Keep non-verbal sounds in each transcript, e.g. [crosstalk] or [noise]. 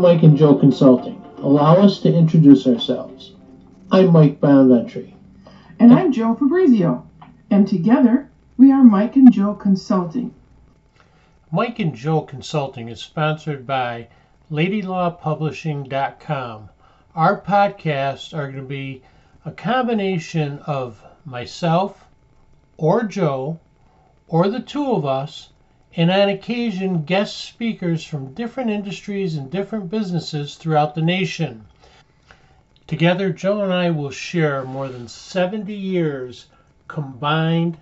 Mike and Jo Consulting. Allow us to introduce ourselves. I'm Mike Bonventry. And I'm Jo Fabrizio. And together, we are Mike and Jo Consulting. Mike and Jo Consulting is sponsored by LadyLawPublishing.com. Our podcasts are going to be a combination of myself or Jo or the two of us and on occasion guest speakers from different industries and different businesses throughout the nation. Together, Jo and I will share more than 70 years combined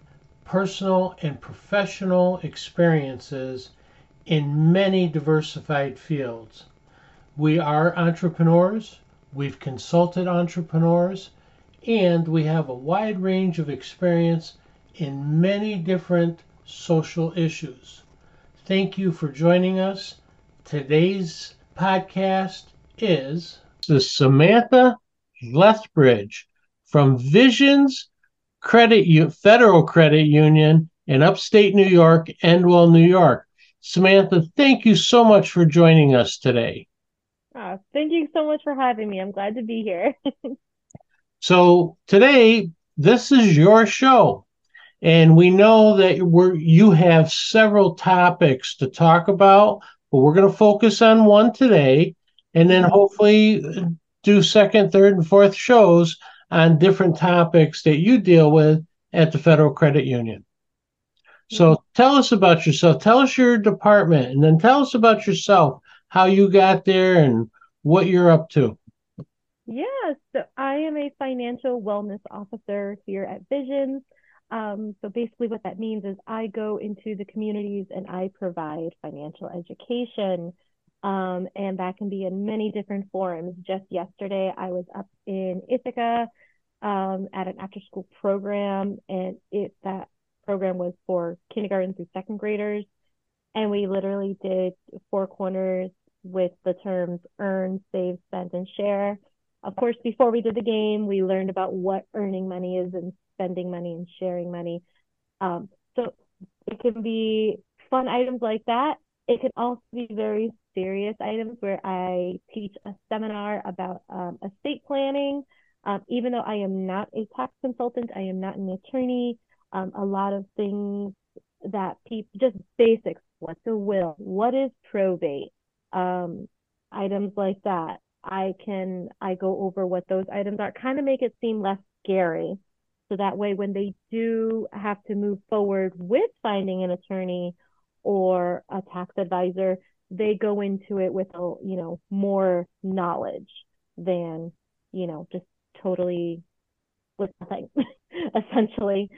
personal and professional experiences in many diversified fields. We are entrepreneurs, we've consulted entrepreneurs, and we have a wide range of experience in many different social issues. Thank you for joining us. Today's podcast is the Samantha Lethbridge from Visions Credit U- Federal Credit Union in upstate New York, Endwell, New York. Samantha, thank you so much for joining us today. Oh, thank you so much for having me. I'm glad to be here. [laughs] so today, this is your show. And we know that we're, you have several topics to talk about, but we're going to focus on one today and then hopefully do second, third, and fourth shows on different topics that you deal with at the Federal Credit Union. So mm-hmm. tell us about yourself. Tell us your department and then tell us about yourself, how you got there and what you're up to. Yeah, so I am a financial wellness officer here at Visions. Um, so basically, what that means is I go into the communities and I provide financial education. Um, and that can be in many different forms. Just yesterday, I was up in Ithaca um, at an after school program, and it that program was for kindergarten through second graders. And we literally did four corners with the terms earn, save, spend, and share. Of course, before we did the game, we learned about what earning money is and spending money and sharing money. Um, so it can be fun items like that. It can also be very serious items where I teach a seminar about um, estate planning. Um, even though I am not a tax consultant, I am not an attorney. Um, a lot of things that people just basics. What's a will? What is probate? Um, items like that. I can I go over what those items are, kind of make it seem less scary so that way, when they do have to move forward with finding an attorney or a tax advisor, they go into it with a, you know, more knowledge than, you know, just totally with nothing, [laughs] essentially.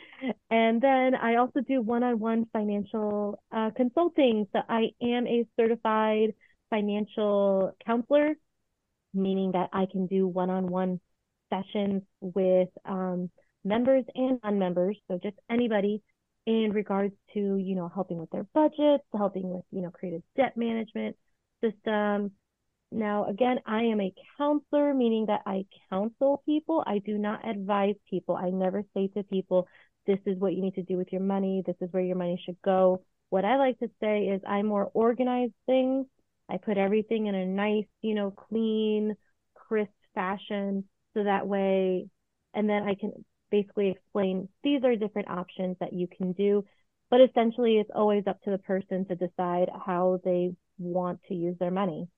And then I also do one-on-one financial uh, consulting. So I am a certified financial counselor, meaning that I can do one-on-one sessions with um, members and non-members, so just anybody in regards to, you know, helping with their budgets, helping with, you know, creative debt management system. Now, again, I am a counselor, meaning that I counsel people. I do not advise people. I never say to people, this is what you need to do with your money. This is where your money should go. What I like to say is I more organize things. I put everything in a nice, you know, clean, crisp fashion. So that way, and then I can basically explain these are different options that you can do. But essentially, it's always up to the person to decide how they want to use their money.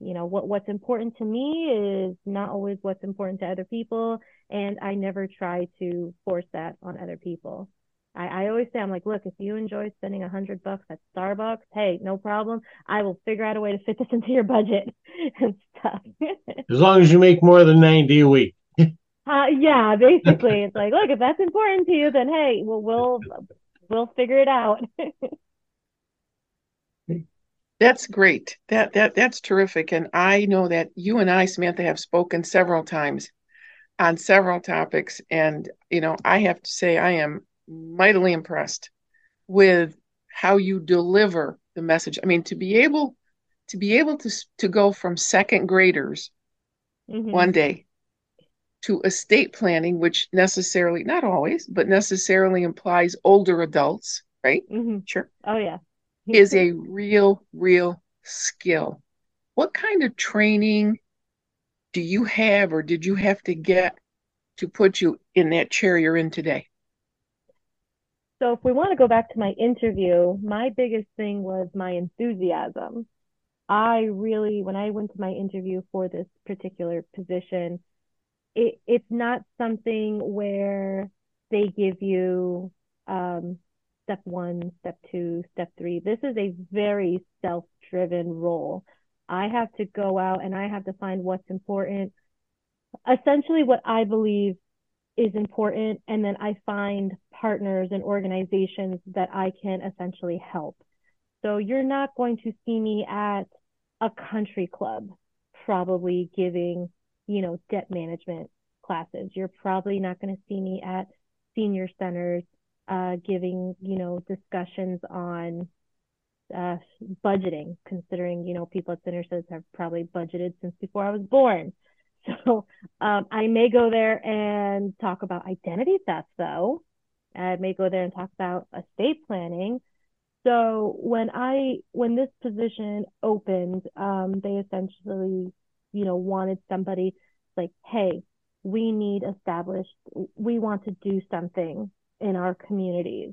You know, what, what's important to me is not always what's important to other people. And I never try to force that on other people. I, I always say, I'm like, look, if you enjoy spending a hundred bucks at Starbucks, hey, no problem. I will figure out a way to fit this [laughs] into your budget and stuff. as long as you make more than 90 a week. Uh, yeah, basically, it's [laughs] like, look, if that's important to you, then hey, well, we'll we'll figure it out. [laughs] that's great. That that that's terrific. And I know that you and I, Samantha, have spoken several times on several topics, and you know, I have to say, I am mightily impressed with how you deliver the message. I mean, to be able to be able to to go from second graders mm-hmm. one day to estate planning, which necessarily, not always, but necessarily implies older adults, right? Mm-hmm. Sure. Oh, yeah. is a real, real skill. what kind of training do you have or did you have to get to put you in that chair you're in today? So if we want to go back to my interview, my biggest thing was my enthusiasm. I really, when I went to my interview for this particular position, it, it's not something where they give you um, step one, step two, step three. This is a very self driven role. I have to go out and I have to find what's important. Essentially, what I believe is important, and then I find partners and organizations that I can essentially help. So you're not going to see me at a country club, probably giving, you know, debt management classes. You're probably not going to see me at senior centers uh, giving, you know, discussions on uh, budgeting, considering, you know, people at senior centers have probably budgeted since before I was born. [laughs] So um, I may go there and talk about identity theft, though. I may go there and talk about estate planning. So when I when this position opened, um, they essentially, you know, wanted somebody like, hey, we need established, we want to do something in our communities.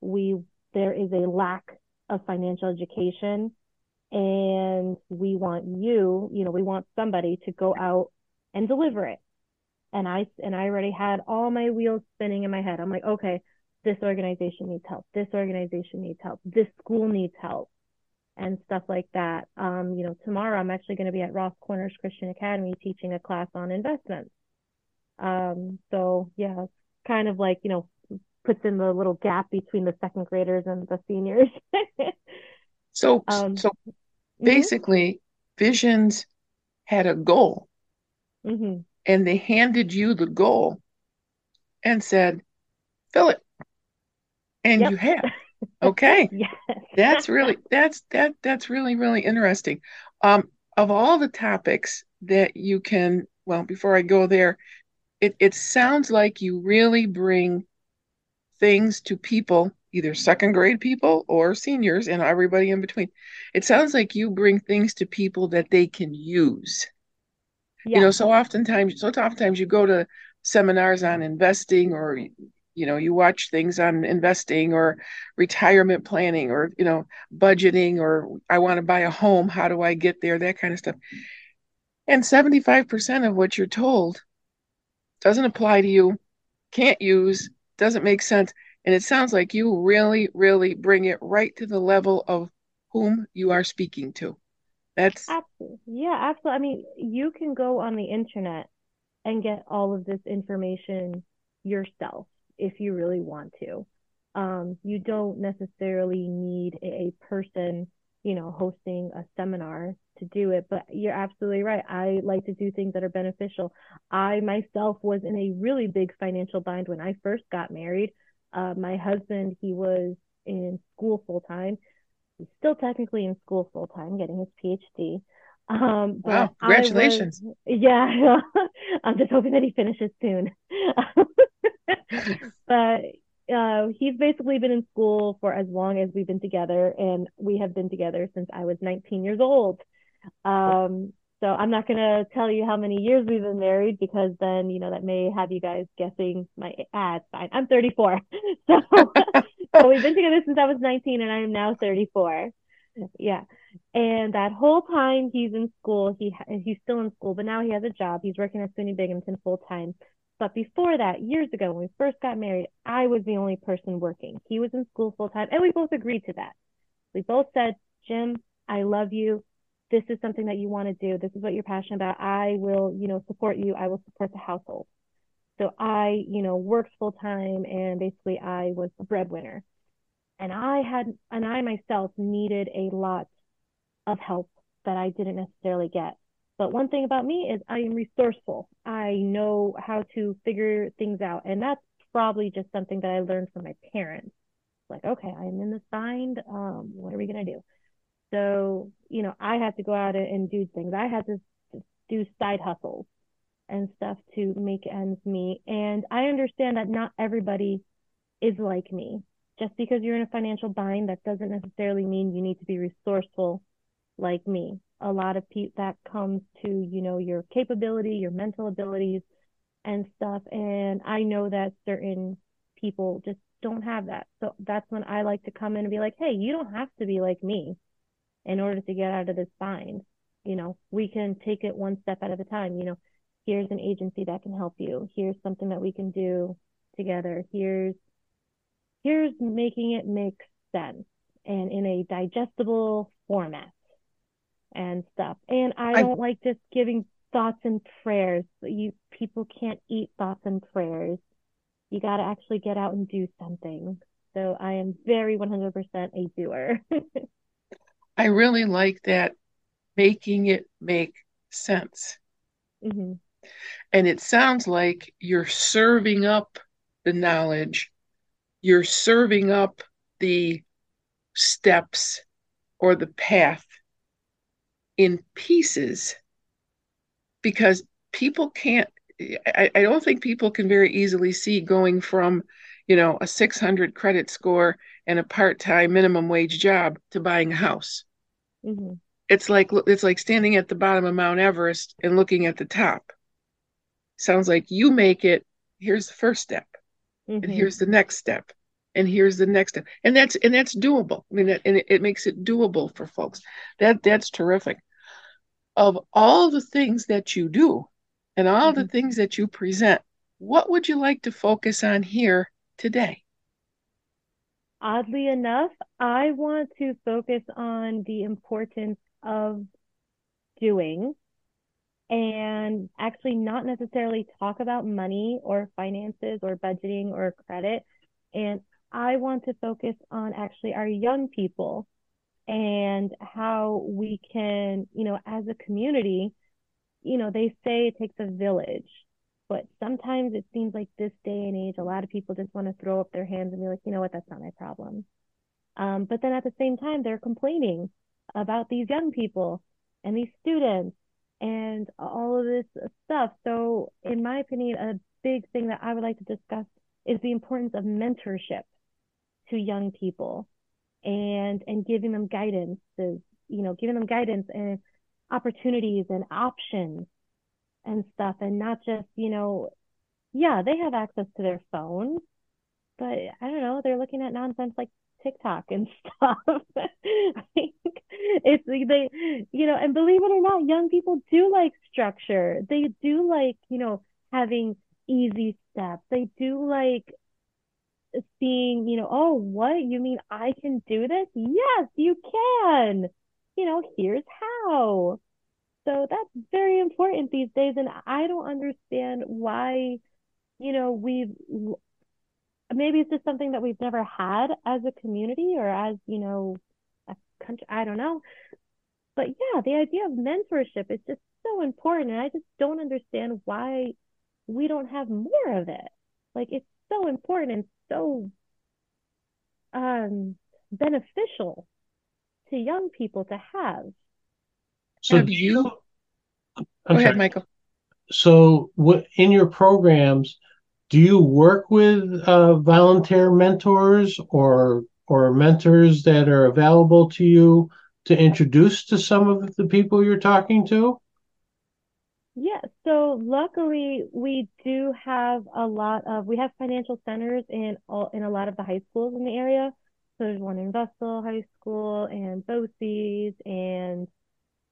We there is a lack of financial education and we want you, you know, we want somebody to go out and deliver it. And I and I already had all my wheels spinning in my head. I'm like, okay, this organization needs help. This organization needs help. This school needs help, and stuff like that. Um, you know, tomorrow I'm actually going to be at Ross Corners Christian Academy teaching a class on investments. Um, so yeah, kind of like you know puts in the little gap between the second graders and the seniors. [laughs] so um, so mm-hmm. basically, mm-hmm. Visions had a goal mm-hmm. and they handed you the goal and said, fill it. And yep. you have. [laughs] Okay. [laughs] yes. that's really that's that that's really, really interesting. Um, of all the topics that you can well, before I go there, it, it sounds like you really bring things to people, either second grade people or seniors and everybody in between. It sounds like you bring things to people that they can use. Yeah. You know, so oftentimes, so oftentimes you go to seminars on investing or you know you watch things on investing or retirement planning or you know budgeting or i want to buy a home how do i get there that kind of stuff. And 75% of what you're told doesn't apply to you can't use doesn't make sense. And it sounds like you really really bring it right to the level of whom you are speaking to. That's absolutely yeah, absolutely. I mean, you can go on the internet and get all of this information yourself if you really want to. Um, you don't necessarily need a person, you know, hosting a seminar to do it, but you're absolutely right. I like to do things that are beneficial. I myself was in a really big financial bind when I first got married. Uh, my husband, he was in school full time He's still technically in school full time, getting his PhD. Um, wow, congratulations. Was, yeah, [laughs] I'm just hoping that he finishes soon. [laughs] but uh, he's basically been in school for as long as we've been together, and we have been together since I was 19 years old. Um, so I'm not gonna tell you how many years we've been married because then you know that may have you guys guessing my ah, it's fine. I'm 34. [laughs] So so we've been together since I was 19 and I am now 34. Yeah. And that whole time he's in school, he he's still in school, but now he has a job. He's working at SUNY Binghamton full time. But before that, years ago when we first got married, I was the only person working. He was in school full time, and we both agreed to that. We both said, "Jim, I love you. This is something that you want to do. This is what you're passionate about. I will, you know, support you. I will support the household." So I, you know, worked full time and basically I was the breadwinner. And I had, and I myself needed a lot of help that I didn't necessarily get. But one thing about me is I am resourceful. I know how to figure things out. And that's probably just something that I learned from my parents. Like, okay, I'm in this bind. Um, what are we going to do? So, you know, I had to go out and do things. I had to do side hustles and stuff to make ends meet. And I understand that not everybody is like me. Just because you're in a financial bind, that doesn't necessarily mean you need to be resourceful like me. a lot of people that comes to, you know, your capability, your mental abilities and stuff. And I know that certain people just don't have that. So that's when I like to come in and be like, hey, you don't have to be like me in order to get out of this bind. You know, we can take it one step at a time. You know, here's an agency that can help you. Here's something that we can do together. Here's here's making it make sense and in a digestible format and stuff. And I, I don't like just giving thoughts and prayers. You people can't eat thoughts and prayers. You got to actually get out and do something. So I am very 100% a doer. [laughs] I really like that making it make sense. Mm-hmm. And it sounds like you're serving up the knowledge, you're serving up the steps or the path in pieces because people can't I, I, don't think people can very easily see going from you know a 600 credit score and a part-time minimum wage job to buying a house. Mm-hmm. it's like it's like standing at the bottom of mount everest and looking at the top. Sounds like you make it. Here's the first step mm-hmm. and here's the next step and here's the next step and that's and that's doable i mean that, and it, it makes it doable for folks that that's terrific of all the things that you do and all mm-hmm. the things that you present, what would you like to focus on here today? Oddly enough, I want to focus on the importance of doing and actually not necessarily talk about money or finances or budgeting or credit. And I want to focus on actually our young people and how we can, you know, as a community, you know, they say it takes a village, but sometimes it seems like this day and age, a lot of people just want to throw up their hands and be like, you know what, that's not my problem. Um, but then at the same time, they're complaining about these young people and these students and all of this stuff. So, in my opinion, a big thing that I would like to discuss is the importance of mentorship to young people and and giving them guidance is you know giving them guidance and opportunities and options and stuff and not just you know yeah they have access to their phones but i don't know they're looking at nonsense like tiktok and [laughs] stuff it's they you know and believe it or not young people do like structure they do like you know having easy steps they do like seeing, you know, oh, what? You mean I can do this? Yes, you can. You know, here's how. So that's very important these days. And I don't understand why, you know, we've maybe it's just something that we've never had as a community or as, you know, a country. I don't know. But yeah, the idea of mentorship is just so important. And I just don't understand why we don't have more of it. Like it's so important and so um, beneficial to young people to have. So have you? Go ahead, Michael. So, what in your programs? Do you work with uh, volunteer mentors or or mentors that are available to you to introduce to some of the people you're talking to? Yeah, so luckily we do have a lot of we have financial centers in all in a lot of the high schools in the area. So there's one in Vestal High School and BOCES and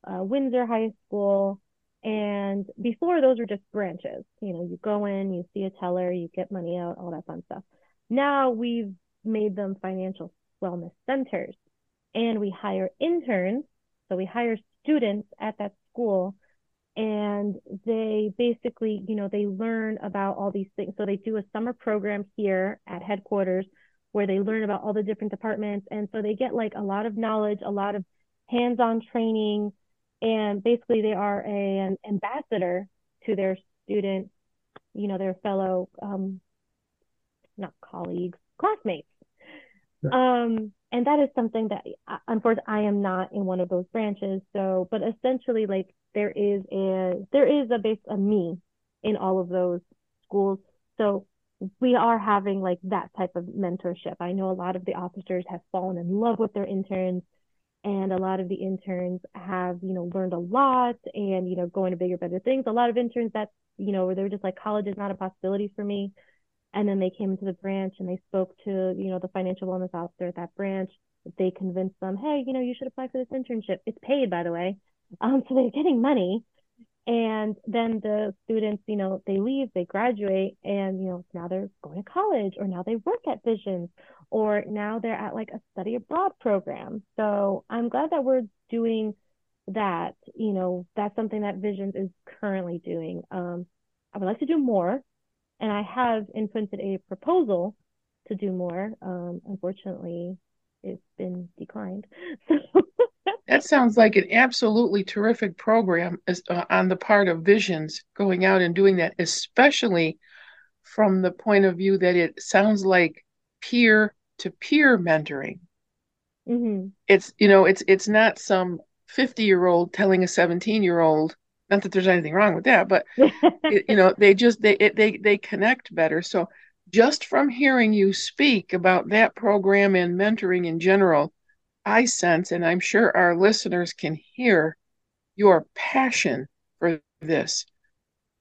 uh, Windsor High School. And before those were just branches. You know, you go in, you see a teller, you get money out, all that fun stuff. Now we've made them financial wellness centers and we hire interns. So we hire students at that school and they basically, you know, they learn about all these things. So they do a summer program here at headquarters where they learn about all the different departments. And so they get like a lot of knowledge, a lot of hands on training. And basically, they are a, an ambassador to their student, you know, their fellow, um, not colleagues, classmates. Um, and that is something that unfortunately I am not in one of those branches. So, but essentially, like there is a there is a base a me in all of those schools. So we are having like that type of mentorship. I know a lot of the officers have fallen in love with their interns and a lot of the interns have you know learned a lot and you know going to bigger better things. A lot of interns that you know where they were just like college is not a possibility for me. And then they came into the branch and they spoke to you know the financial wellness officer at that branch. They convinced them hey you know you should apply for this internship. It's paid by the way. Um [laughs] so they're getting money and then the students you know they leave they graduate and you know now they're going to college or now they work at visions or now they're at like a study abroad program. So i'm glad that we're doing that. You know that's something that visions is currently doing. Um i would like to do more and i have inputted a proposal to do more. Um unfortunately it's been declined [laughs] that sounds like an absolutely terrific program uh, on the part of visions going out and doing that especially from the point of view that it sounds like peer to peer mentoring mm-hmm. it's you know it's it's not some 50 year old telling a 17 year old not that there's anything wrong with that but [laughs] it, you know they just they it, they they connect better so just from hearing you speak about that program and mentoring in general i sense and i'm sure our listeners can hear your passion for this.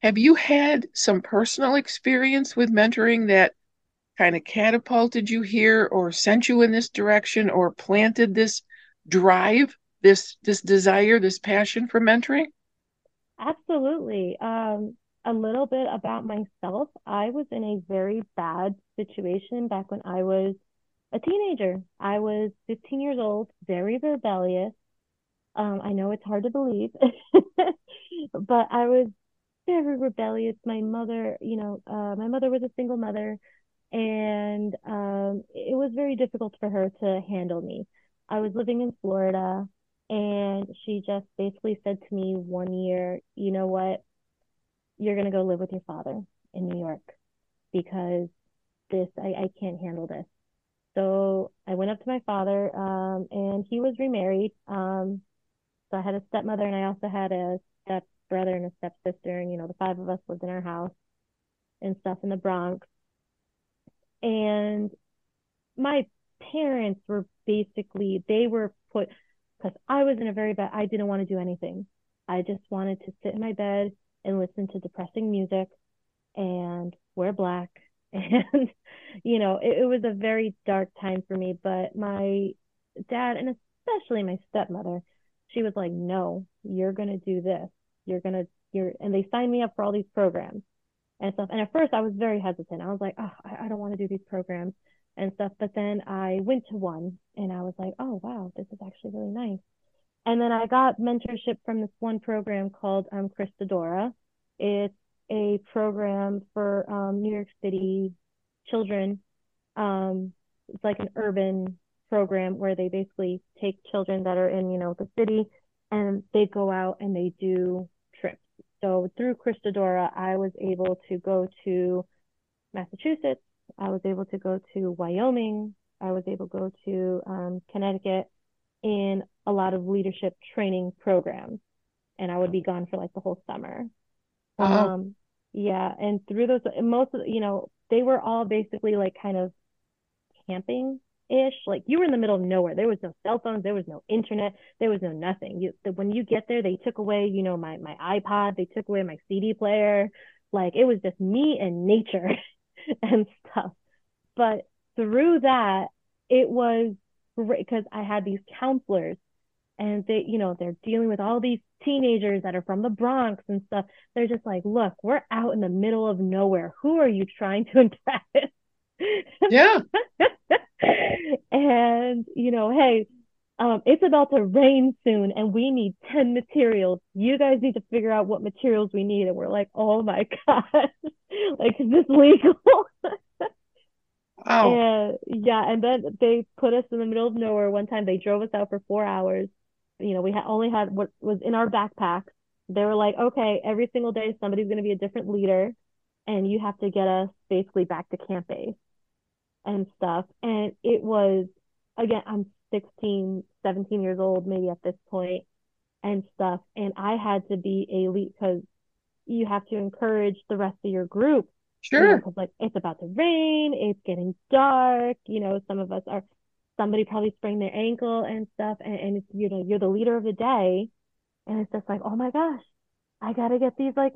Have you had some personal experience with mentoring that kind of catapulted you here or sent you in this direction or planted this drive this this desire this passion for mentoring? Absolutely. Um a little bit about myself. I was in a very bad situation back when i was a teenager i was 15 years old very rebellious um i know it's hard to believe [laughs] but i was very rebellious my mother you know uh my mother was a single mother and um it was very difficult for her to handle me i was living in florida and she just basically said to me one year, you know what? You're going to go live with your father in New York because this, I, I can't handle this. So I went up to my father, um, and he was remarried. Um, so I had a stepmother and I also had a stepbrother and a stepsister. And, you know, the five of us lived in our house and stuff in the Bronx. And my parents were basically, they were put, because I was in a very bad, I didn't want to do anything. I just wanted to sit in my bed and listen to depressing music and wear black. [laughs] And, you know, it, it was a very dark time for me. But my dad, and especially my stepmother, she was like, no, you're going to do this. You're going to, you're, and they signed me up for all these programs and stuff. And at first I was very hesitant. I was like, oh, I, I don't want to do these programs and stuff. But then I went to one and I was like, oh, wow, this is actually really nice. And then I got mentorship from this one program called um, Christadora. It's a program for um, New York City children. Um, it's like an urban program where they basically take children that are in, you know, the city and they go out and they do trips. So through Christadora, I was able to go to Massachusetts, I was able to go to Wyoming. I was able to go to um, Connecticut in a lot of leadership training programs. And I would be gone for like the whole summer. Uh-huh. Um, yeah. And through those, most of, you know, they were all basically like kind of camping ish. Like you were in the middle of nowhere. There was no cell phones. There was no internet. There was no nothing. You, the, when you get there, they took away, you know, my, my iPod. They took away my CD player. Like it was just me and nature. [laughs] and stuff. But through that, it was because I had these counselors and they, you know, they're dealing with all these teenagers that are from the Bronx and stuff. They're just like, look, we're out in the middle of nowhere. Who are you trying to [laughs] impress? Yeah. [laughs] and, you know, hey, um, it's about to rain soon and we need 10 materials. You guys need to figure out what materials we need. And we're like, oh my [laughs] God, like, is this legal? wow. And yeah, and then they put us in the middle of nowhere. One time they drove us out for four hours. You know, we had only had what was in our backpacks. They were like, okay, every single day somebody's going to be a different leader and you have to get us basically back to camp base and stuff. And it was, again, I'm 16, 17 years old, maybe at this point, and stuff. And I had to be a lead because you have to encourage the rest of your group. Sure. You know, like it's about to rain, it's getting dark. You know, some of us are somebody probably sprained their ankle and stuff and, and it's you know you're the leader of the day. And it's just like oh my gosh i gotta get these like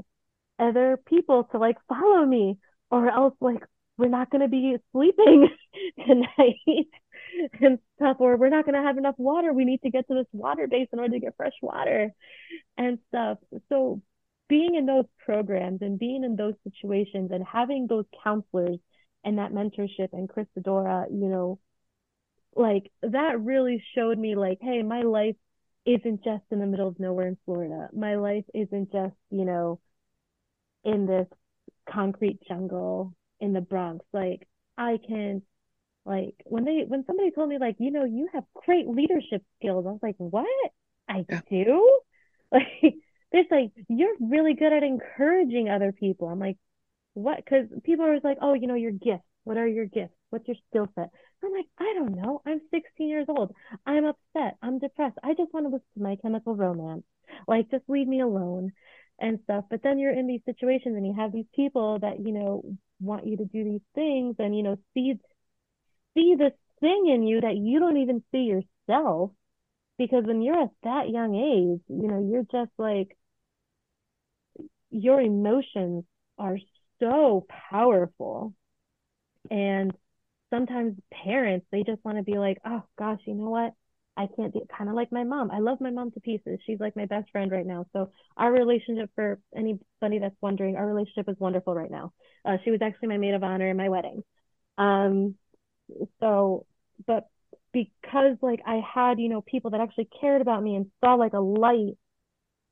other people to like follow me or else like we're not to be sleeping [laughs] tonight [laughs] and stuff or we're not to have enough water. We need to get to this water base in order to get fresh water and stuff. So being in those programs and being in those situations and having those counselors and that mentorship and Christadora, you know, like that really showed me like, hey, my life isn't just in the middle of nowhere in Florida. My life isn't just, you know, in this concrete jungle in the Bronx. Like I can like when they when somebody told me like, you know, you have great leadership skills, I was like, What? I yeah. do? [laughs] Like there's like, you're really good at encouraging other people. I'm like, what? Because people are always like, oh, you know, your gifts. What are your gifts? What's your skill set? I'm like, I don't know. I'm 16 years old. I'm upset. I'm depressed. I just want to listen to my chemical romance. Like, just leave me alone and stuff. But then you're in these situations and you have these people that, you know, want you to do these things and, you know, see see this thing in you that you don't even see yourself. Because when you're at that young age, you know, you're just like your emotions are so powerful. And sometimes parents, they just want to be like, oh gosh, you know what? I can't do kind of like my mom. I love my mom to pieces. She's like my best friend right now. So our relationship, for anybody that's wondering, our relationship is wonderful right now. Uh, she was actually my maid of honor in my wedding. Um, so, but because like I had, you know, people that actually cared about me and saw like a light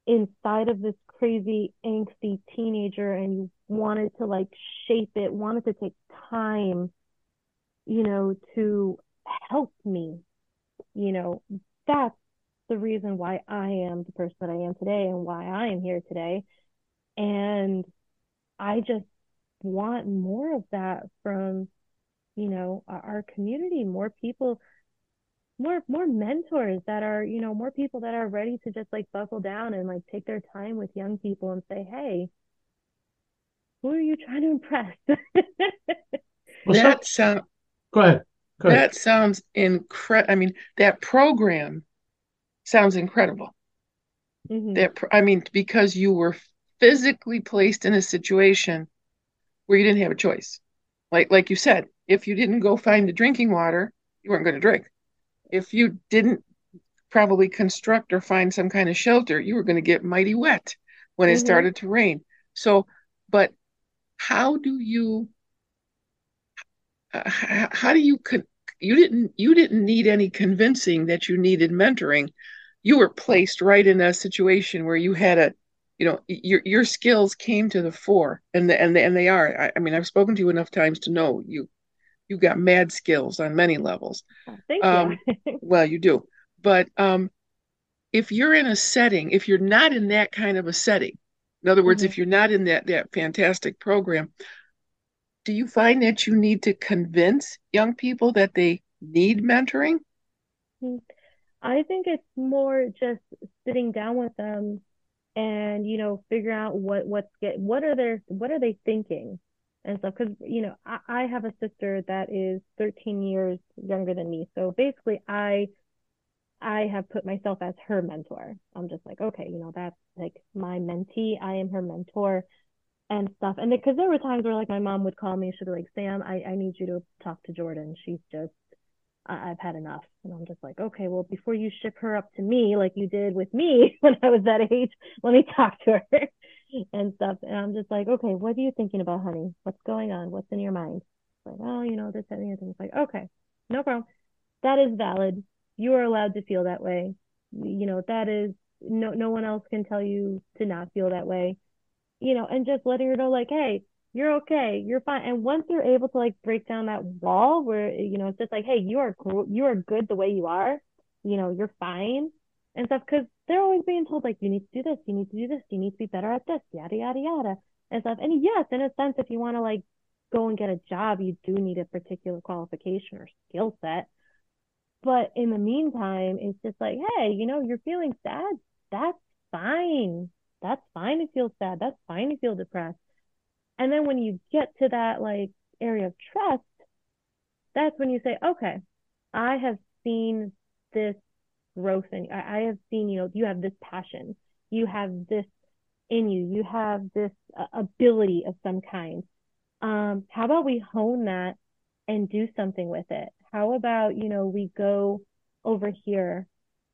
inside of this crazy angsty teenager and you wanted to like shape it, wanted to take time, you know, to help me, you know, that's the reason why I am the person that I am today and why I am here today. And I just want more of that from, you know, our community, more people more more mentors that are you know more people that are ready to just like buckle down and like take their time with young people and say hey who are you trying to impress [laughs] well, that sound go ahead go ahead that sounds incredible i mean that program sounds incredible mm-hmm. that i mean because you were physically placed in a situation where you didn't have a choice like like you said if you didn't go find the drinking water you weren't going to drink if you didn't probably construct or find some kind of shelter, you were going to get mighty wet when mm-hmm. it started to rain. So, but how do you, uh, how, how do you, con- you didn't, you didn't need any convincing that you needed mentoring. You were placed right in a situation where you had a, you know, your your skills came to the fore, and the, and the, and they are. I, I mean, I've spoken to you enough times to know you you got mad skills on many levels. Oh, thank um, you. well, you do. But um, if you're in a setting, if you're not in that kind of a setting, in other words, mm-hmm. if you're not in that that fantastic program, do you find that you need to convince young people that they need mentoring? I think it's more just sitting down with them and you know figure out what what's get what are their what are they thinking and stuff. Because you know I, I have a sister that is 13 years younger than me. So basically i i have put myself as her mentor. I'm just like okay you know that's like my mentee. I am her mentor and stuff and because there were times where like my mom would call me she'd be like sam i, I need you to talk to jordan she's just i've had enough and i'm just like okay well before you ship her up to me like you did with me [laughs] when i was that age let me talk to her [laughs] and stuff. And I'm just like, okay, what are you thinking about, honey? What's going on? What's in your mind? Like, oh, you know, this, that, and the other thing. It's like, okay, no problem. That is valid. You are allowed to feel that way. You know, that is no no one else can tell you to not feel that way. You know, and just letting her know, like, hey, you're okay, you're fine. And once you're able to like break down that wall where you know it's just like, hey, you are you are good the way you are. You know, you're fine and stuff because they're always being told like you need to do this, you need to do this, you need to be better at this, yada yada yada and stuff. And yes, in a sense, if you want to like go and get a job, you do need a particular qualification or skill set. But in the meantime, it's just like, hey, you know, you're feeling sad. That's fine. That's fine to feel sad. That's fine to feel depressed. And then when you get to that like area of trust, that's when you say, okay, I have seen this growth and I, I have seen, you know, you have this passion, you have this in you, you have this uh, ability of some kind. Um, how about we hone that and do something with it? How about, you know, we go over here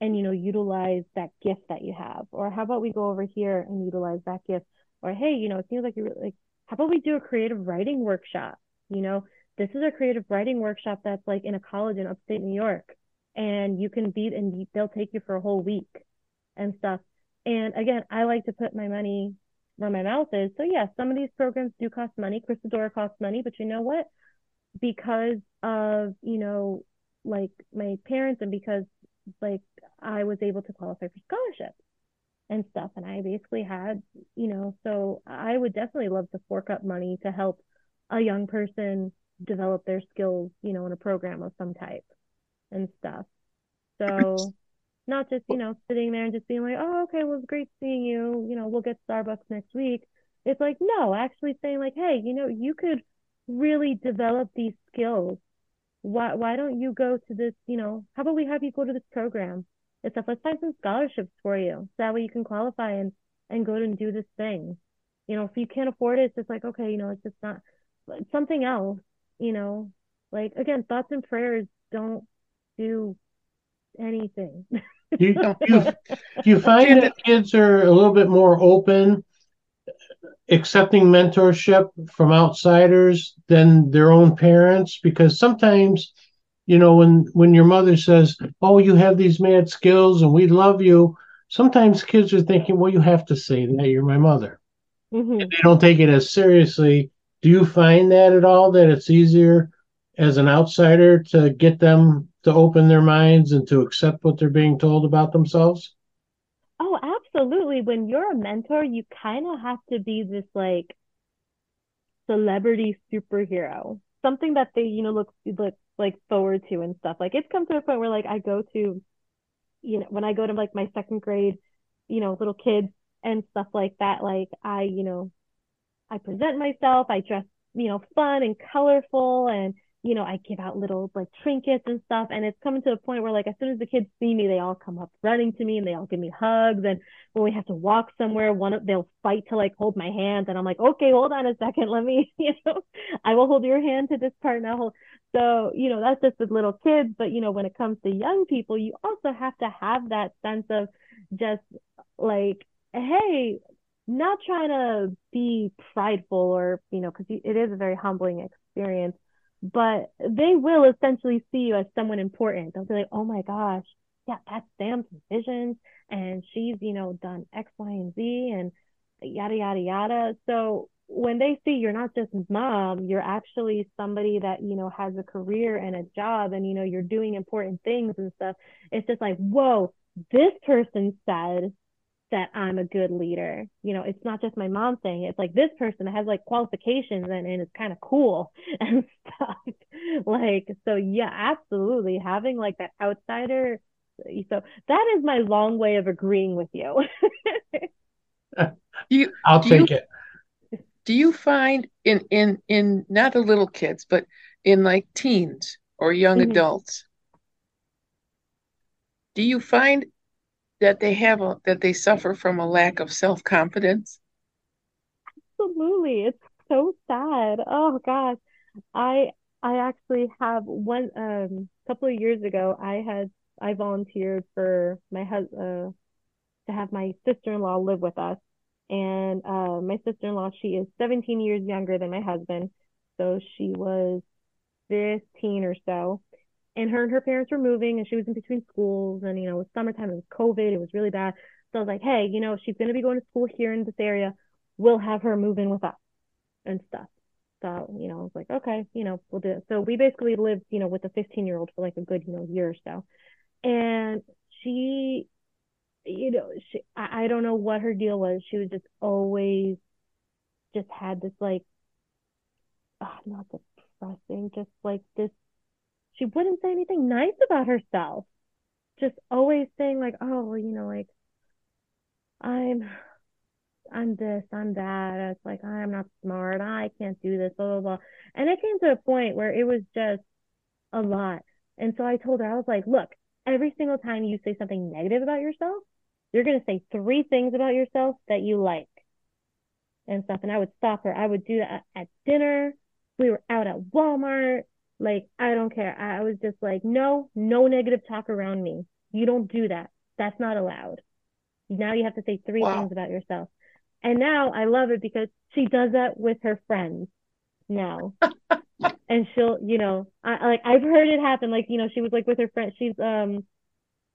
and, you know, utilize that gift that you have? Or how about we go over here and utilize that gift? Or, hey, you know, it seems like you're like, how about we do a creative writing workshop? You know, this is a creative writing workshop that's like in a college in upstate New York. And you can be, and they'll take you for a whole week and stuff. And again, I like to put my money where my mouth is. So yeah, some of these programs do cost money. Christadora costs money, but you know what? Because of, you know, like my parents and because like I was able to qualify for scholarships and stuff. And I basically had, you know, so I would definitely love to fork up money to help a young person develop their skills, you know, in a program of some type and stuff. So not just, you know, sitting there and just being like, oh, okay, well, it's great seeing you. You know, we'll get Starbucks next week. It's like, no, actually saying like, hey, you know, you could really develop these skills. Why, why don't you go to this, you know, how about we have you go to this program and stuff? Let's find some scholarships for you. So that way you can qualify and, and go and do this thing. You know, if you can't afford it, it's just like, okay, you know, it's just not something else, you know, like again, thoughts and prayers don't do anything. you, you, [laughs] you find that kids are a little bit more open accepting mentorship from outsiders than their own parents because sometimes you know when when your mother says oh you have these mad skills and we love you sometimes kids are thinking well you have to say that you're my mother mm-hmm. they don't take it as seriously do you find that at all that it's easier as an outsider to get them to open their minds and to accept what they're being told about themselves? Absolutely. When you're a mentor, you kind of have to be this like celebrity superhero, something that they, you know, look look like forward to and stuff. Like it's come to a point where like I go to, you know, when I go to like my second grade, you know, little kids and stuff like that, like I, you know, I present myself, I dress, you know, fun and colorful and you know, I give out little like trinkets and stuff. And it's coming to a point where like as soon as the kids see me, they all come up running to me and they all give me hugs. And when we have to walk somewhere, one of they'll fight to like hold my hand. And I'm like, okay, hold on a second. Let me, [laughs] you know, I will hold your hand to this part now. Hold. So, you know, that's just with little kids. But you know, when it comes to young people, you also have to have that sense of just like, hey, not trying to be prideful or, you know, because it is a very humbling experience but they will essentially see you as someone important. They'll be like, oh my gosh, yeah, that's Sam's Visions, and she's, you know, done X, Y, and Z, and yada, yada, yada. So when they see you're not just mom, you're actually somebody that, you know, has a career and a job and, you know, you're doing important things and stuff, it's just like, whoa, this person said that I'm a good leader. You know, it's not just my mom saying it. It's like this person has like qualifications and, and it's kind of cool [laughs] and stuff. like, so yeah, absolutely. Having like that outsider. So that is my long way of agreeing with you. [laughs] you I'll take you, it. Do you find in in in not the little kids, but in like teens or young mm-hmm. adults, do you find that they have a that they suffer from a lack of self-confidence? Absolutely. It's so sad. Oh gosh. I i actually have one um couple of years ago i had i volunteered for my husband uh, to have my sister-in-law live with us. And uh, my sister-in-law she is 17 years younger than my husband. So she was 15 or so and her and her parents were moving and she was in between schools and you know it was summertime it was covid it was really bad. So i was like hey you know she's going to be going to school here in this area. We'll have her move in with us and stuff. So you know i was like okay you know we'll do it. So we basically lived you know with a 15 year old for like a good you know year or so. And she you know she I, I don't know what her deal was. She was just always just had this like oh, not depressing just like this she wouldn't say anything nice about herself. Just always saying like, oh, you know, like I'm I'm this, I'm that. It's like I'm not smart. I can't do this, blah blah blah. And it came to a point where it was just a lot. And so I told her, I was like, look, every single time you say something negative about yourself, you're going to say three things about yourself that you like and stuff. And I would stop her. I would do that at dinner. We were out at Walmart. Like, I don't care. I was just like, no, no negative talk around me. You don't do that. That's not allowed. Now you have to say three wow. things about yourself. And now I love it because she does that with her friends now. [laughs] and she'll, you know, I like I've heard it happen. Like, you know, she was like with her friend. She's um,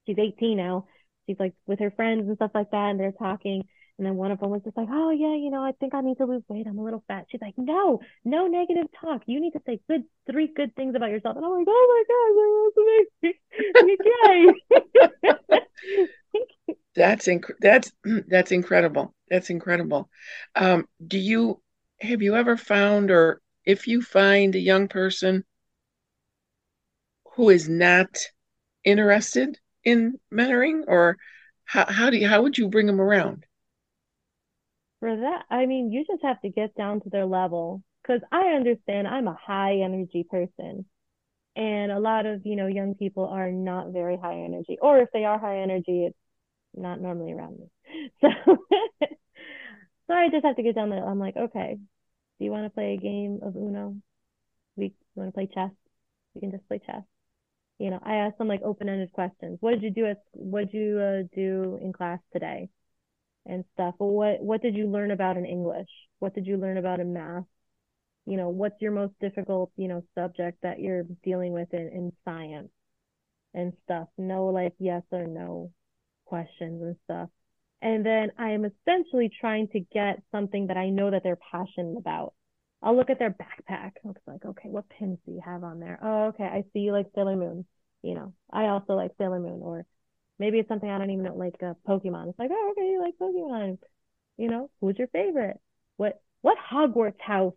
she's 18 now. She's like with her friends and stuff like that, and they're talking. And then one of them was just like, "Oh yeah, you know, I think I need to lose weight. I'm a little fat." She's like, "No, no negative talk. You need to say good, three good things about yourself." And I'm like, "Oh my gosh, I want to make That's inc- that's [clears throat] that's incredible. That's incredible. Um, do you have you ever found or if you find a young person who is not interested in mentoring or how, how do you how would you bring them around for that i mean you just have to get down to their level because i understand i'm a high energy person and a lot of you know young people are not very high energy or if they are high energy it's not normally around me [laughs] so [laughs] so i just have to get down there i'm like okay do you want to play a game of Uno? We want to play chess? We can just play chess. You know, I ask them like open-ended questions. What did you do at what did you uh, do in class today? And stuff. Well, what what did you learn about in English? What did you learn about in math? You know, what's your most difficult, you know, subject that you're dealing with in, in science and stuff? No like yes or no questions and stuff. And then I am essentially trying to get something that I know that they're passionate about. I'll look at their backpack. Looks like, okay, what pins do you have on there? Oh, okay, I see you like Sailor Moon. You know, I also like Sailor Moon, or maybe it's something I don't even know, like a uh, Pokemon. It's like, oh, okay, you like Pokemon. You know, who's your favorite? What what Hogwarts house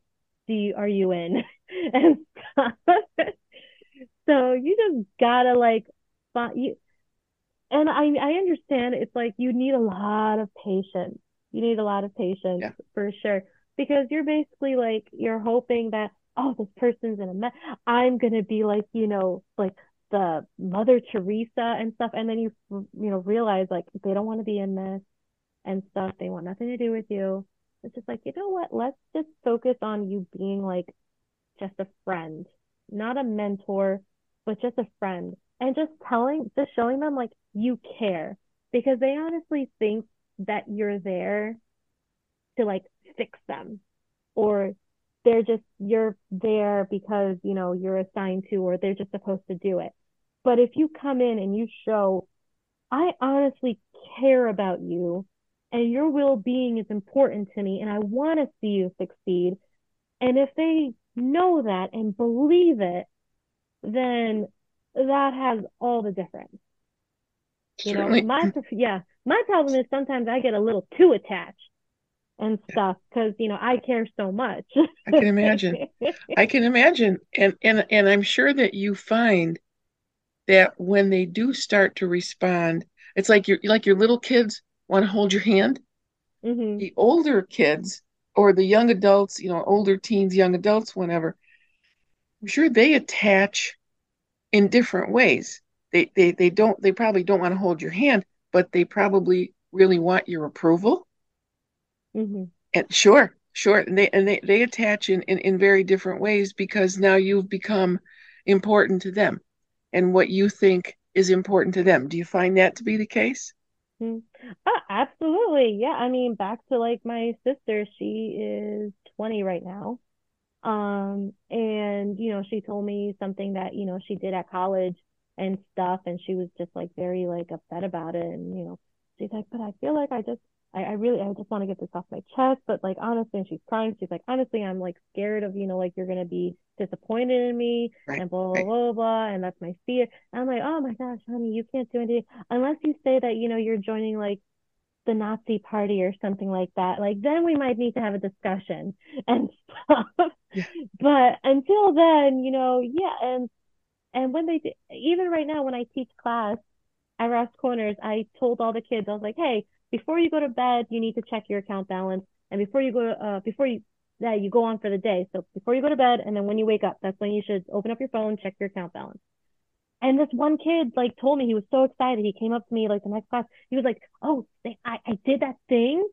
do you are you in? [laughs] and [laughs] so you just gotta like find you and I I understand it's like you need a lot of patience. You need a lot of patience yeah. for sure because you're basically like you're hoping that oh this person's in a mess. I'm gonna be like you know like the Mother Teresa and stuff, and then you you know realize like they don't want to be in this and stuff. They want nothing to do with you. It's just like you know what? Let's just focus on you being like just a friend, not a mentor, but just a friend and just telling just showing them like you care because they honestly think that you're there to like fix them or they're just you're there because you know you're assigned to or they're just supposed to do it but if you come in and you show i honestly care about you and your well-being is important to me and i want to see you succeed and if they know that and believe it then that has all the difference. You know, my yeah, my problem is sometimes I get a little too attached and stuff because you know I care so much. I can imagine. [laughs] I can imagine, and and and I'm sure that you find that when they do start to respond, it's like your like your little kids want to hold your hand. Mm-hmm. The older kids or the young adults, you know, older teens, young adults, whatever. I'm sure they attach in different ways. They, they, they don't, they probably don't want to hold your hand, but they probably really want your approval. Mm-hmm. And sure, sure. And they, and they, they attach in, in, in very different ways because now you've become important to them and what you think is important to them. Do you find that to be the case? Oh, absolutely. Yeah. I mean, back to like my sister, she is 20 right now. Um, and, you know, she told me something that, you know, she did at college and stuff. And she was just like very like upset about it. And, you know, she's like, but I feel like I just, I, I really, I just want to get this off my chest. But like, honestly, and she's crying. She's like, honestly, I'm like scared of, you know, like you're going to be disappointed in me right, and blah, blah, right. blah, blah. And that's my fear. And I'm like, oh my gosh, honey, you can't do anything unless you say that, you know, you're joining like the Nazi party or something like that, like then we might need to have a discussion [laughs] and stuff. Yeah. But until then, you know, yeah, and and when they even right now when I teach class at Ross Corners, I told all the kids I was like, hey, before you go to bed, you need to check your account balance, and before you go, uh, before you yeah, you go on for the day. So before you go to bed, and then when you wake up, that's when you should open up your phone, check your account balance. And this one kid like told me he was so excited. He came up to me like the next class. He was like, "Oh, I I did that thing,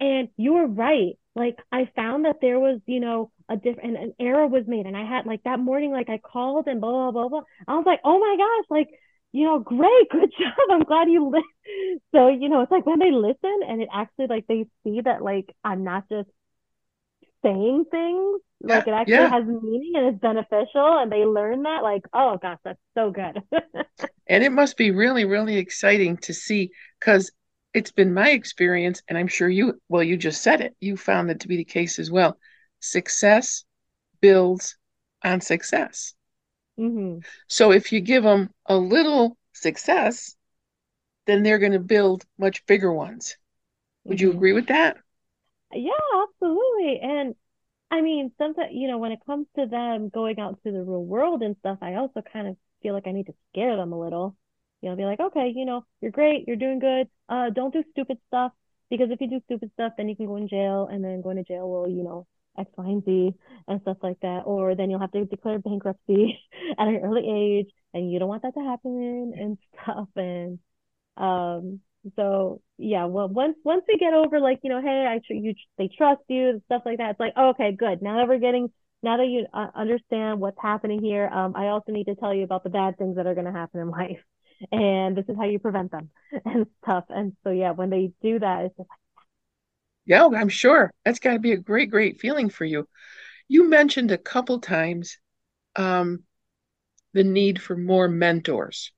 and you were right. Like I found that there was, you know, a different an error was made, and I had like that morning, like I called and blah blah blah blah. I was like, oh my gosh, like you know, great, good [laughs] job. I'm glad you li-. So you know, it's like when they listen and it actually like they see that like I'm not just saying things yeah, like it actually yeah. has meaning and it's beneficial and they learn that like oh gosh that's so good [laughs] and it must be really really exciting to see because it's been my experience and i'm sure you well you just said it you found that to be the case as well success builds on success mm-hmm. so if you give them a little success then they're going to build much bigger ones would mm-hmm. you agree with that yeah, absolutely. And I mean, sometimes, you know, when it comes to them going out to the real world and stuff, I also kind of feel like I need to scare them a little. You know, be like, okay, you know, you're great, you're doing good. Uh, don't do stupid stuff because if you do stupid stuff, then you can go in jail, and then going to jail will, you know, X, Y, and Z and stuff like that. Or then you'll have to declare bankruptcy [laughs] at an early age, and you don't want that to happen and stuff. And um, so yeah, well, once once we get over like you know, hey, I tr- you they trust you, and stuff like that. It's like oh, okay, good. Now that we're getting, now that you uh, understand what's happening here, um, I also need to tell you about the bad things that are going to happen in [laughs] life, and this is how you prevent them [laughs] and stuff. And so yeah, when they do that, it's just like. Yeah, I'm sure that's got to be a great, great feeling for you. You mentioned a couple times um, the need for more mentors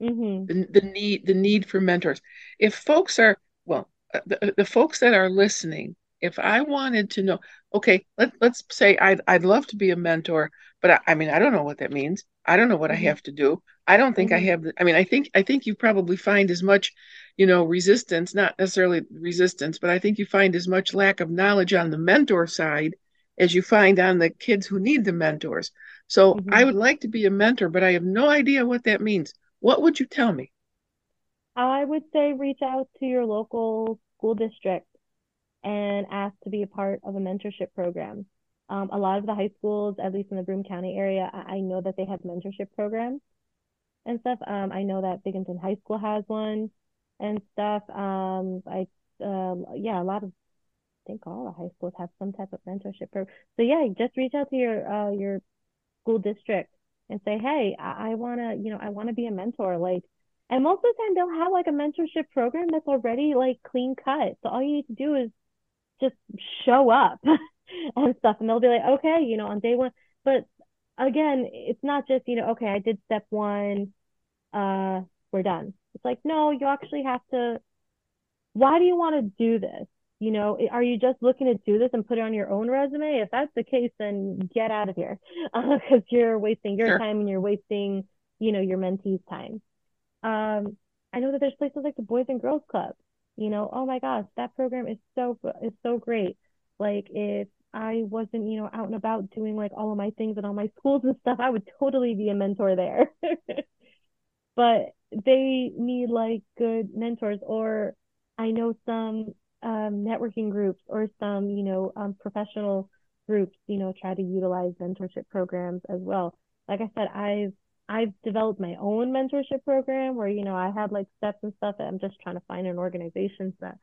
mm-hmm. the, the need the need for mentors if folks are well uh, the, the folks that are listening if i wanted to know okay let, let's say I'd, I'd love to be a mentor but I, I mean i don't know what that means i don't know what mm-hmm. i have to do i don't think mm-hmm. i have i mean i think i think you probably find as much you know resistance not necessarily resistance but i think you find as much lack of knowledge on the mentor side as you find on the kids who need the mentors so mm-hmm. i would like to be a mentor but i have no idea what that means what would you tell me? I would say reach out to your local school district and ask to be a part of a mentorship program. Um, a lot of the high schools, at least in the Broome County area, I, I know that they have mentorship programs and stuff. Um, I know that Binghamton High School has one and stuff. Um, I, um, yeah, a lot of, I think all the high schools have some type of mentorship program. So yeah, just reach out to your uh, your school district and say, hey, I, I want to, you know, I want to be a mentor. Like, and most of the time they'll have like a mentorship program that's already like clean cut. So all you need to do is just show up [laughs] and stuff. And they'll be like, okay, you know, on day one. But again, it's not just, you know, okay, I did step one, uh, we're done. It's like, no, you actually have to, why do you want to do this? you know are you just looking to do this and put it on your own resume if that's the case then get out of here [laughs] because uh, you're wasting your sure. time and you're wasting you know your mentees time um i know that there's places like the boys and girls club you know oh my gosh that program is so is so great like if i wasn't you know out and about doing like all of my things and all my schools and stuff i would totally be a mentor there [laughs] but they need like good mentors or i know some um, networking groups or some, you know, um, professional groups, you know, try to utilize mentorship programs as well. Like I said, I've I've developed my own mentorship program where, you know, I had like steps and stuff. I'm just trying to find an organization that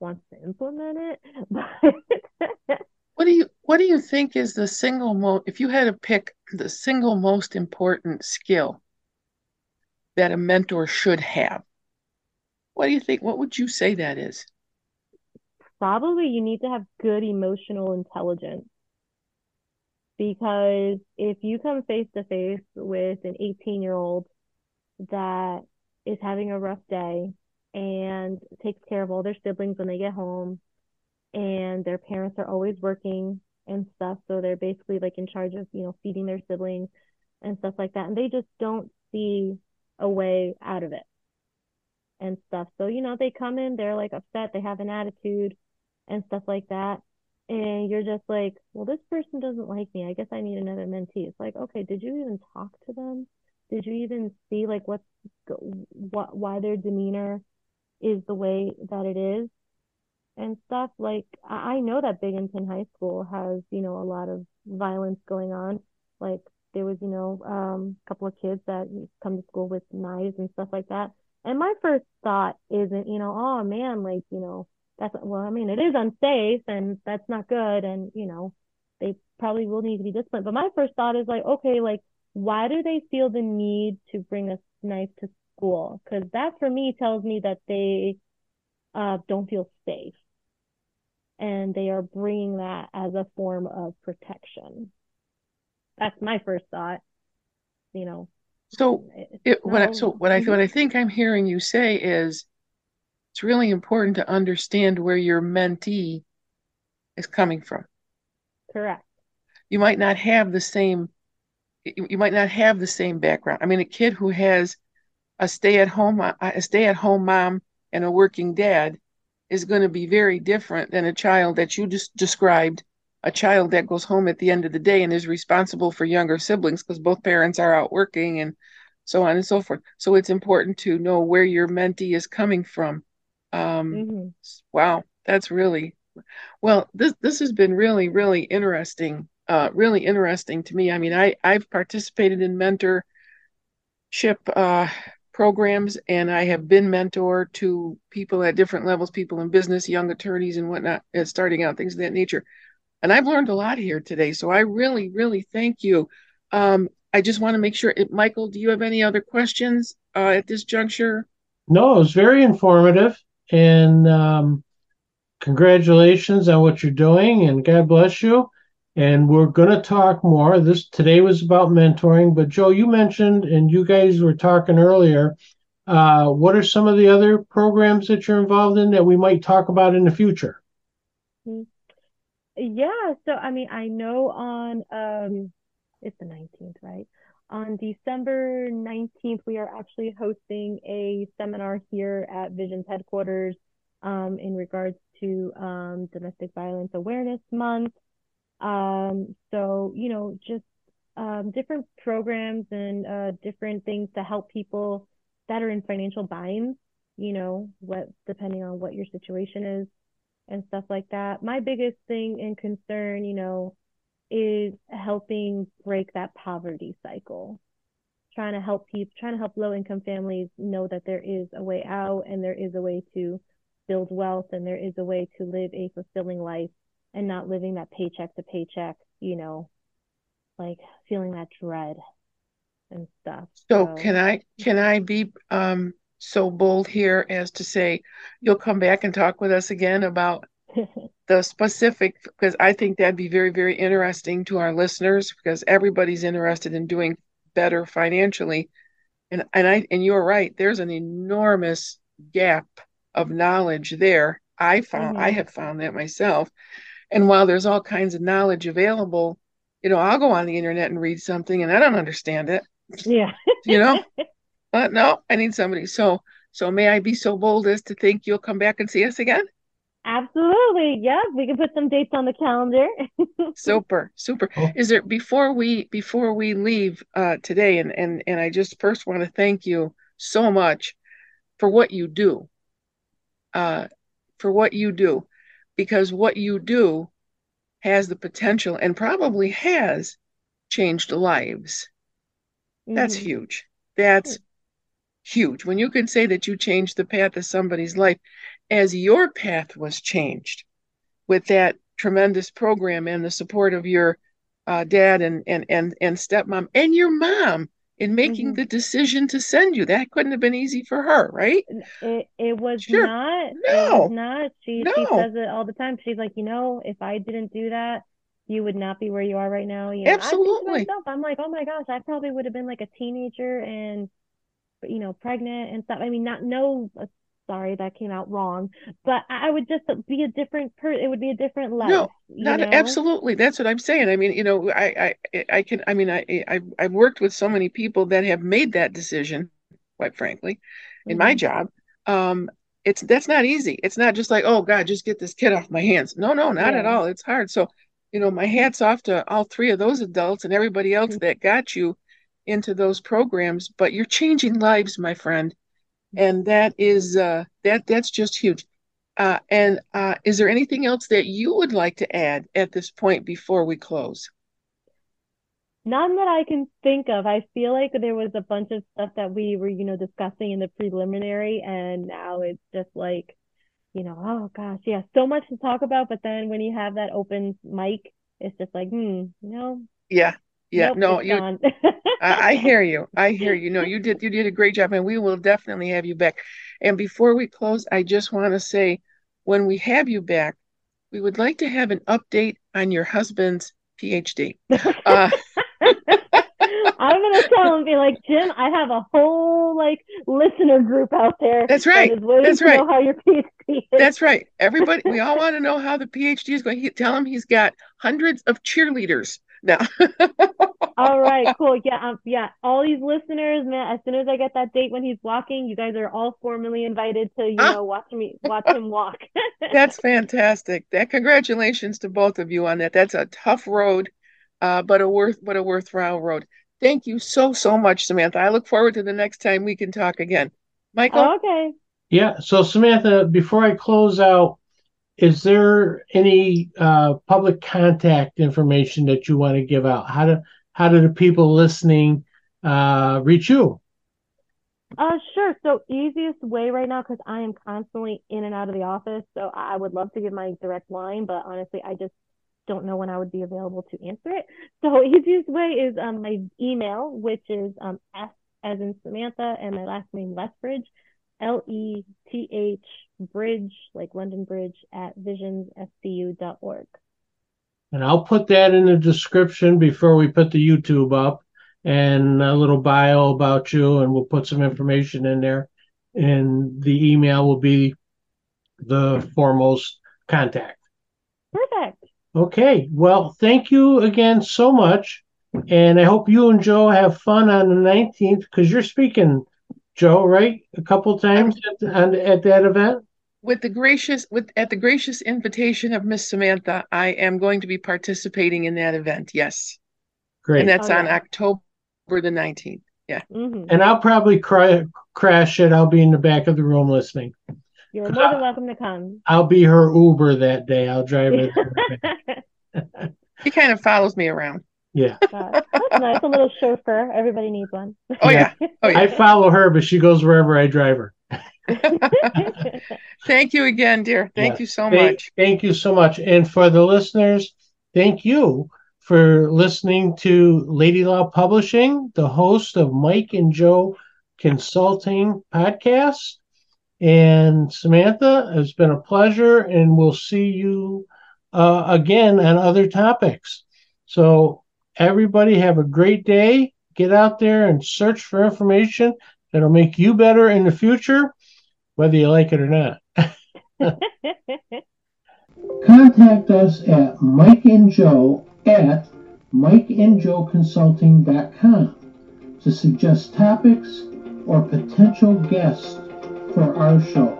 wants to implement it. [laughs] what do you what do you think is the single most if you had to pick the single most important skill that a mentor should have? What do you think? What would you say that is? probably you need to have good emotional intelligence because if you come face to face with an 18 year old that is having a rough day and takes care of all their siblings when they get home and their parents are always working and stuff so they're basically like in charge of you know feeding their siblings and stuff like that and they just don't see a way out of it and stuff. So you know they come in they're like upset they have an attitude and stuff like that. And you're just like well this person doesn't like me. I guess i need another mentee. It's like okay did you even talk to them? Did you even see like what's what why their demeanor is the way that it is? And stuff like i know that binghamton high school has you know a lot of violence going on. Like there was, you know, um, a couple of kids that come to school with knives and stuff like that. And my first thought isn't, you know, oh man, like, you know, that's well, I mean, it is unsafe and that's not good, and you know, they probably will need to be disciplined. But my first thought is like, okay, like, why do they feel the need to bring a knife to school? Because that for me tells me that they uh, don't feel safe, and they are bringing that as a form of protection. That's my first thought. You know. So it, what I, so what I mhm. what I think I'm hearing you say is it's really important to understand where your mentee is coming from. Correct. You might not have the same you might not have the same background. I mean a kid who has a stay at home a stay at home mom and a working dad is going to be very different than a child that you just described a child that goes home at the end of the day and is responsible for younger siblings because both parents are out working and so on and so forth. So it's important to know where your mentee is coming from. Um, mm-hmm. Wow, that's really well. This this has been really really interesting. Uh, really interesting to me. I mean, I I've participated in mentorship uh, programs, and I have been mentor to people at different levels, people in business, young attorneys, and whatnot, starting out things of that nature and I've learned a lot here today. So I really, really thank you. Um, I just want to make sure, Michael, do you have any other questions uh, at this juncture? No, it was very informative. And um, congratulations on what you're doing, and God bless you. And we're going to talk more. This today was about mentoring, but Jo, you mentioned, and you guys were talking earlier. Uh, what are some of the other programs that you're involved in that we might talk about in the future? Mm-hmm. Yeah, so I mean, I know on um it's the 19th, right? On December 19th, we are actually hosting a seminar here at Vision's headquarters um, in regards to um, Domestic Violence Awareness Month. Um, so, you know, just um, different programs and uh, different things to help people that are in financial binds, you know, what depending on what your situation is and stuff like that. My biggest thing and concern, you know, is helping break that poverty cycle. Trying to help people, trying to help low income families know that there is a way out and there is a way to build wealth and there is a way to live a fulfilling life and not living that paycheck to paycheck, you know, like feeling that dread and stuff. So, so can I can I be um so bold here as to say you'll come back and talk with us again about [laughs] the specific because I think that'd be very very interesting to our listeners because everybody's interested in doing better financially. And and I and you're right there's an enormous gap of knowledge there. I found mm-hmm. I have found that myself. And while there's all kinds of knowledge available you know I'll go on the internet and read something and I don't understand it. Yeah. You know [laughs] Uh, no, I need somebody. So, so may I be so bold as to think you'll come back and see us again? Absolutely. Yeah, we can put some dates on the calendar. [laughs] super, super. Oh. Is there before we before we leave uh, today, and and and I just first want to thank you so much for what you do. Uh, for what you do, because what you do has the potential and probably has changed lives. Mm-hmm. That's huge. That's huge. When you can say that you changed the path of somebody's life as your path was changed with that tremendous program and the support of your uh, dad and, and, and, and stepmom and your mom in making mm-hmm. the decision to send you. That couldn't have been easy for her, right? It, it was sure. not. No. It was not. She, no. she says it all the time. She's like, you know, if I didn't do that, you would not be where you are right now. You know, Absolutely. I I'm like, oh my gosh, I probably would have been like a teenager and you know, pregnant and stuff. I mean, not no, uh, sorry, that came out wrong, but I would just be a different person. It would be a different life. No, not know? absolutely. That's what I'm saying. I mean, you know, I, I, I can, I mean, I, I, I've worked with so many people that have made that decision, quite frankly, mm-hmm. in my mm-hmm. job. Um, it's that's not easy. It's not just like, oh God, just get this kid off my hands. No, no, not yeah. at all. It's hard. So, you know, my hat's off to all three of those adults and everybody else mm-hmm. that got you into those programs, but you're changing lives, my friend, and that is uh, that that's just huge. Uh, and uh, is there anything else that you would like to add at this point before we close? None that I can think of. I feel like there was a bunch of stuff that we were, you know, discussing in the preliminary, and now it's just like, you know, oh gosh, yeah, so much to talk about. But then when you have that open mic, it's just like, hmm, you know Yeah, yeah, nope, no, you. I, I [laughs] hear you. I hear you. No, you did. You did a great job, and we will definitely have you back. And before we close, I just want to say, when we have you back, we would like to have an update on your husband's PhD. [laughs] Uh, [laughs] I'm gonna tell him, be like, Jim, I have a whole like listener group out there. That's right. That That's right. know how your PhD is. That's right. Everybody, we all want to know how the PhD is going. He, tell him he's got hundreds of cheerleaders now. [laughs] All right, cool. Yeah, um, yeah. All these listeners, man. As soon as I get that date when he's walking, you guys are all formally invited to, you Ah. know, watch me watch him walk. [laughs] [laughs] That's fantastic. That congratulations to both of you on that. That's a tough road, uh, but a worth but a worthwhile road. Thank you so so much, Samantha. I look forward to the next time we can talk again. Michael, okay. Yeah. So Samantha, before I close out, is there any uh, public contact information that you want to give out? How do how do the people listening uh, reach you? Uh, sure. So easiest way right now, because I am constantly in and out of the office, so I would love to give my direct line, but honestly, I just don't know when I would be available to answer it. So easiest way is um my email, which is um S as in Samantha and my last name Lethbridge, L E T H Bridge, like London Bridge at visionsfcu.org. And I'll put that in the description before we put the YouTube up and a little bio about you, and we'll put some information in there. And the email will be the foremost contact. Perfect. Okay. Well, thank you again so much. And I hope you and Jo have fun on the 19th because you're speaking, Jo, right? A couple times at, on, at that event. with the gracious with at the gracious invitation of Miss Samantha, I am going to be participating in that event. Yes, Great. and that's Oh, on yeah. October the nineteenth. hmm and I'll probably cry, crash it. I'll be in the back of the room listening. You're more than welcome to come. I'll be her Uber that day. I'll drive it. He [laughs] kind of follows me around. Yeah. That's nice. A little chauffeur. Everybody needs one. Oh yeah, [laughs] oh I follow her, but she goes wherever I drive her. [laughs] Thank you again, dear. Thank Yeah. you so Thank- much. Thank you so much. And for the listeners, thank you for listening to Lady Law Publishing, the host of Mike and Jo Consulting Podcast. And Samantha, it's been a pleasure, and we'll see you uh, again on other topics. So, everybody, have a great day. Get out there and search for information that'll make you better in the future, whether you like it or not. [laughs] Contact us at Mike and Jo at mikeandjoconsulting.com to suggest topics or potential guests for our show.